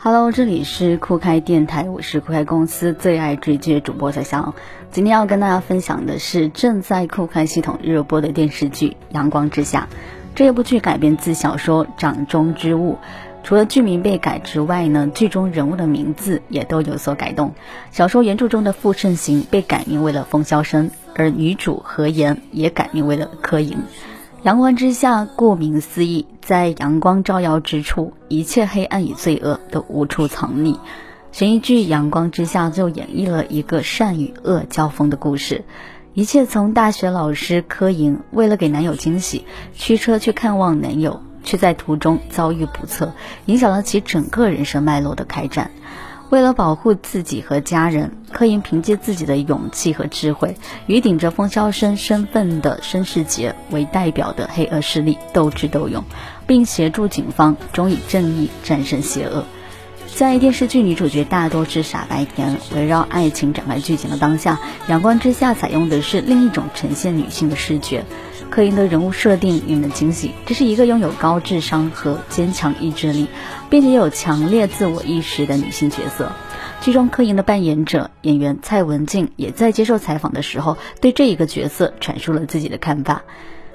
Hello，这里是酷开电台，我是酷开公司最爱追剧主播小翔。今天要跟大家分享的是正在酷开系统热播的电视剧《阳光之下》。这一部剧改编自小说《掌中之物》，除了剧名被改之外呢，剧中人物的名字也都有所改动。小说原著中的傅盛行被改名为了风萧声，而女主何妍也改名为了柯莹。阳光之下，顾名思义，在阳光照耀之处，一切黑暗与罪恶都无处藏匿。悬疑剧《阳光之下》就演绎了一个善与恶交锋的故事。一切从大学老师柯莹为了给男友惊喜，驱车去看望男友，却在途中遭遇不测，影响了其整个人生脉络的开展。为了保护自己和家人，柯莹凭借自己的勇气和智慧，与顶着风萧声身份的申世杰为代表的黑恶势力斗智斗勇，并协助警方终以正义战胜邪恶。在电视剧女主角大多是傻白甜，围绕爱情展开剧情的当下，《阳光之下》采用的是另一种呈现女性的视觉。柯莹的人物设定令人惊喜，这是一个拥有高智商和坚强意志力，并且有强烈自我意识的女性角色。剧中柯莹的扮演者演员蔡文静也在接受采访的时候，对这一个角色阐述了自己的看法。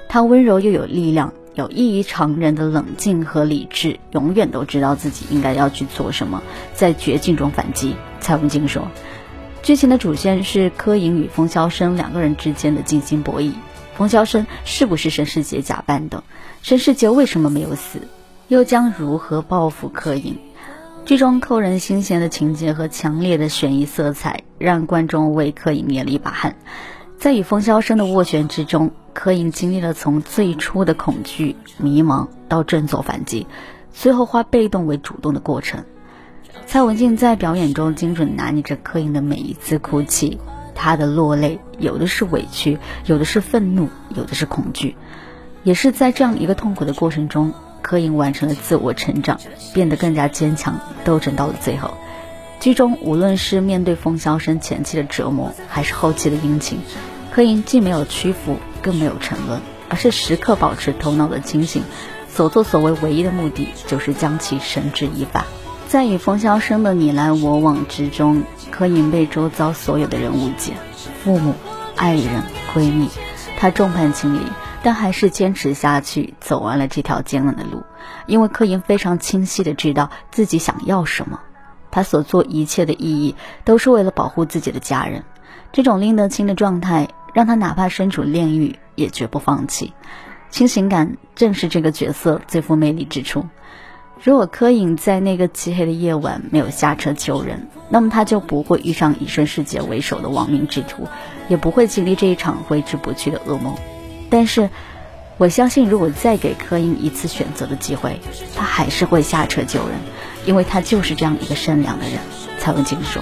她温柔又有力量，有异于常人的冷静和理智，永远都知道自己应该要去做什么，在绝境中反击。蔡文静说：“剧情的主线是柯莹与风萧声两个人之间的精心博弈。”冯萧生是不是沈世杰假扮的？沈世杰为什么没有死？又将如何报复柯颖？剧中扣人心弦的情节和强烈的悬疑色彩，让观众为柯颖捏了一把汗。在与冯萧生的斡旋之中，柯颖经历了从最初的恐惧、迷茫到振作反击，最后化被动为主动的过程。蔡文静在表演中精准拿捏着柯颖的每一次哭泣。他的落泪，有的是委屈，有的是愤怒，有的是恐惧，也是在这样一个痛苦的过程中，柯颖完成了自我成长，变得更加坚强，斗争到了最后。剧中无论是面对风萧声前期的折磨，还是后期的殷勤，柯颖既没有屈服，更没有沉沦，而是时刻保持头脑的清醒，所作所为唯一的目的就是将其绳之以法。在与风萧声的你来我往之中。柯颖被周遭所有的人误解，父母、爱人、闺蜜，她众叛亲离，但还是坚持下去，走完了这条艰难的路。因为柯颖非常清晰的知道自己想要什么，她所做一切的意义都是为了保护自己的家人。这种拎得清的状态，让她哪怕身处炼狱，也绝不放弃。清醒感正是这个角色最富魅力之处。如果柯颖在那个漆黑的夜晚没有下车救人，那么他就不会遇上以身世杰为首的亡命之徒，也不会经历这一场挥之不去的噩梦。但是，我相信，如果再给柯颖一次选择的机会，他还是会下车救人，因为他就是这样一个善良的人。蔡文静说：“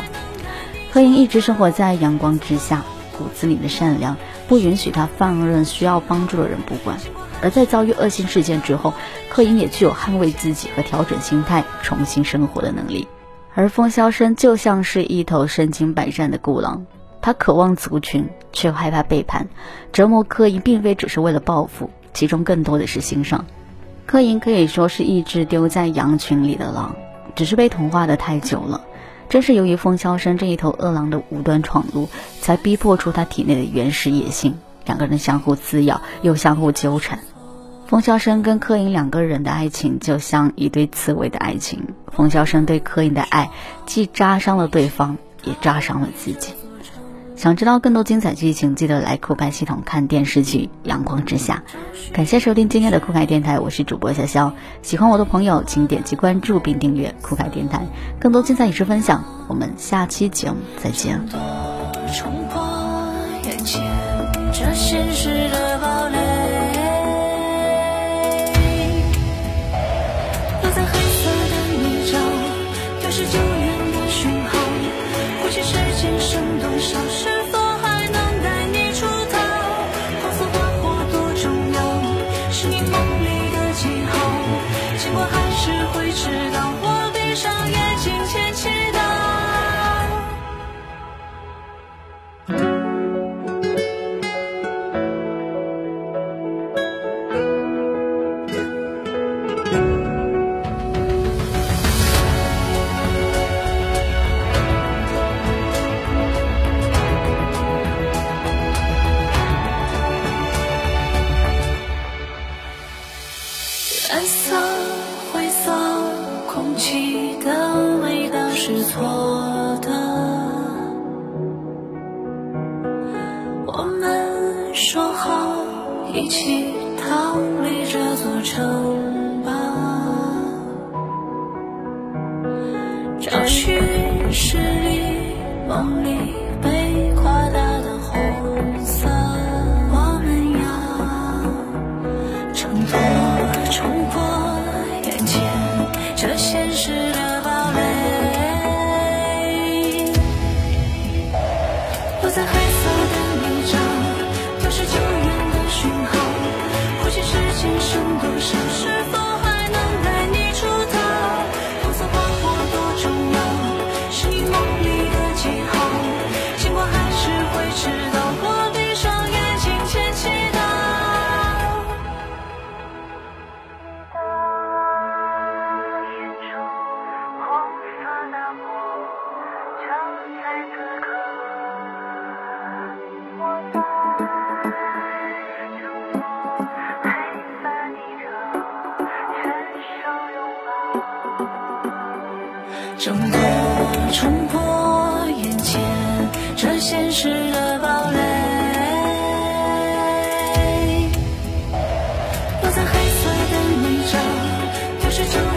柯颖一直生活在阳光之下，骨子里的善良不允许他放任需要帮助的人不管。”而在遭遇恶性事件之后，柯莹也具有捍卫自己和调整心态、重新生活的能力。而风萧声就像是一头身经百战的孤狼，他渴望族群，却害怕背叛。折磨柯莹并非只是为了报复，其中更多的是欣赏。柯莹可以说是一只丢在羊群里的狼，只是被同化的太久了。正是由于风萧声这一头恶狼的无端闯入，才逼迫出他体内的原始野性。两个人相互滋养，又相互纠缠。冯潇生跟柯颖两个人的爱情就像一对刺猬的爱情。冯潇生对柯颖的爱，既扎伤了对方，也扎伤了自己。想知道更多精彩剧情，记得来酷开系统看电视剧《阳光之下》。感谢收听今天的酷开电台，我是主播潇潇。喜欢我的朋友，请点击关注并订阅酷开电台，更多精彩影视分享。我们下期节目再见。说好一起逃离这座城。挣脱，冲破眼前这现实的堡垒，落在黑色的泥沼，丢失。